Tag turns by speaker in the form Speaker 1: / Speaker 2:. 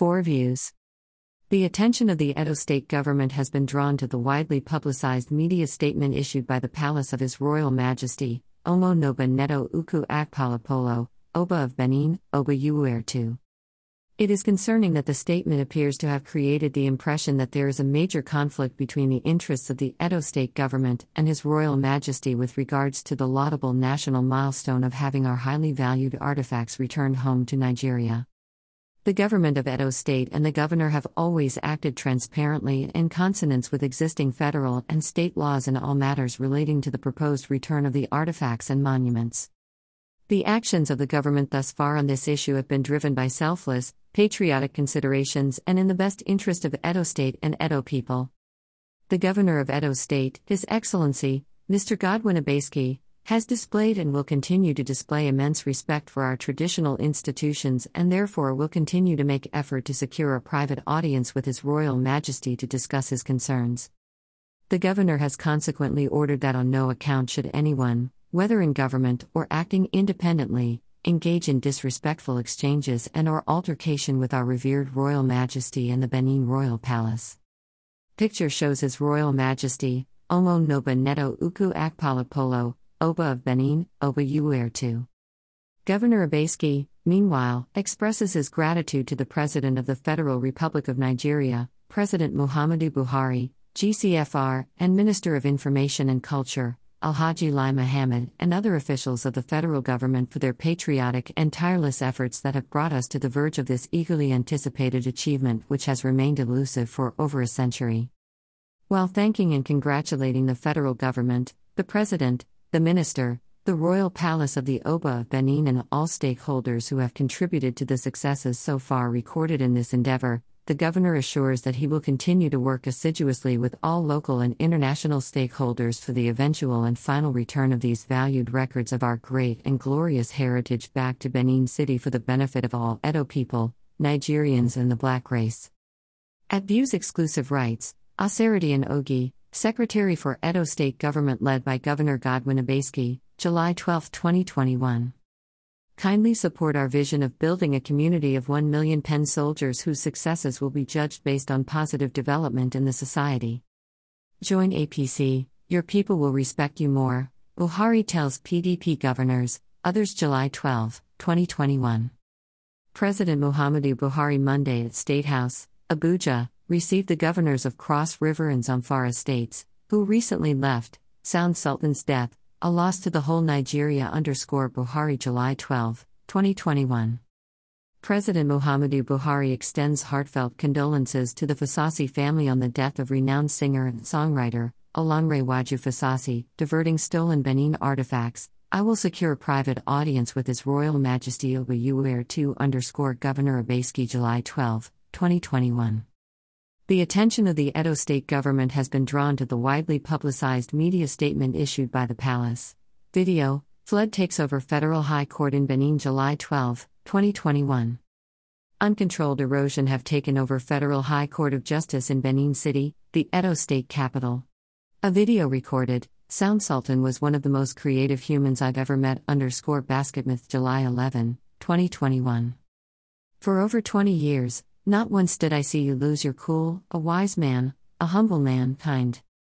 Speaker 1: 4 views. The attention of the Edo state government has been drawn to the widely publicized media statement issued by the Palace of His Royal Majesty, Omo Noba Neto Uku Akpolokpolo, Oba of Benin, Oba Ewuare It is concerning that the statement appears to have created the impression that there is a major conflict between the interests of the Edo state government and His Royal Majesty with regards to the laudable national milestone of having our highly valued artifacts returned home to Nigeria. The government of Edo State and the governor have always acted transparently in consonance with existing federal and state laws in all matters relating to the proposed return of the artifacts and monuments. The actions of the government thus far on this issue have been driven by selfless, patriotic considerations and in the best interest of Edo State and Edo people. The governor of Edo State, His Excellency, Mr. Godwin Obaseki, has displayed and will continue to display immense respect for our traditional institutions and therefore will continue to make effort to secure a private audience with His Royal Majesty to discuss his concerns. The Governor has consequently ordered that on no account should anyone, whether in government or acting independently, engage in disrespectful exchanges and or altercation with our revered Royal Majesty and the Benin Royal Palace. Picture shows His Royal Majesty, Omo Noba Neto Uku Akpolokpolo, Oba of Benin, Oba II. Governor Obaseki, meanwhile, expresses his gratitude to the President of the Federal Republic of Nigeria, President Muhammadu Buhari, GCFR, and Minister of Information and Culture, Alhaji Lai Mohammed, and other officials of the federal government for their patriotic and tireless efforts that have brought us to the verge of this eagerly anticipated achievement, which has remained elusive for over a century. While thanking and congratulating the federal government, the President, the Minister, the Royal Palace of the Oba of Benin, and all stakeholders who have contributed to the successes so far recorded in this endeavor, the Governor assures that he will continue to work assiduously with all local and international stakeholders for the eventual and final return of these valued records of our great and glorious heritage back to Benin City for the benefit of all Edo people, Nigerians, and the black race. At Views Exclusive Rights, Osarodion Ogie, Secretary for Edo State Government led by Governor Godwin Obaseki, July 12, 2021. Kindly support our vision of building a community of 1 million pen soldiers whose successes will be judged based on positive development in the society. Join APC, your people will respect you more, Buhari tells PDP governors, others July 12, 2021. President Muhammadu Buhari Monday at State House, Abuja, received the governors of Cross River and Zamfara states, who recently left, Sound Sultan's death, a loss to the whole Nigeria underscore Buhari July 12, 2021. President Muhammadu Buhari extends heartfelt condolences to the Fasasi family on the death of renowned singer and songwriter, Olanrewaju Fasasi, diverting stolen Benin artifacts. I will secure private audience with His Royal Majesty Oba Ewuare II underscore Governor Obaseki July 12, 2021. The attention of the Edo state government has been drawn to the widely publicized media statement issued by the palace. Video Flood takes over Federal High Court in Benin July 12, 2021. Uncontrolled erosion have taken over Federal High Court of Justice in Benin City, the Edo state capital. A video recorded, Sound Sultan was one of the most creative humans I've ever met. Underscore Basketmouth July 11, 2021. For over 20 years, not once did I see you lose your cool, a wise man, a humble man, kind.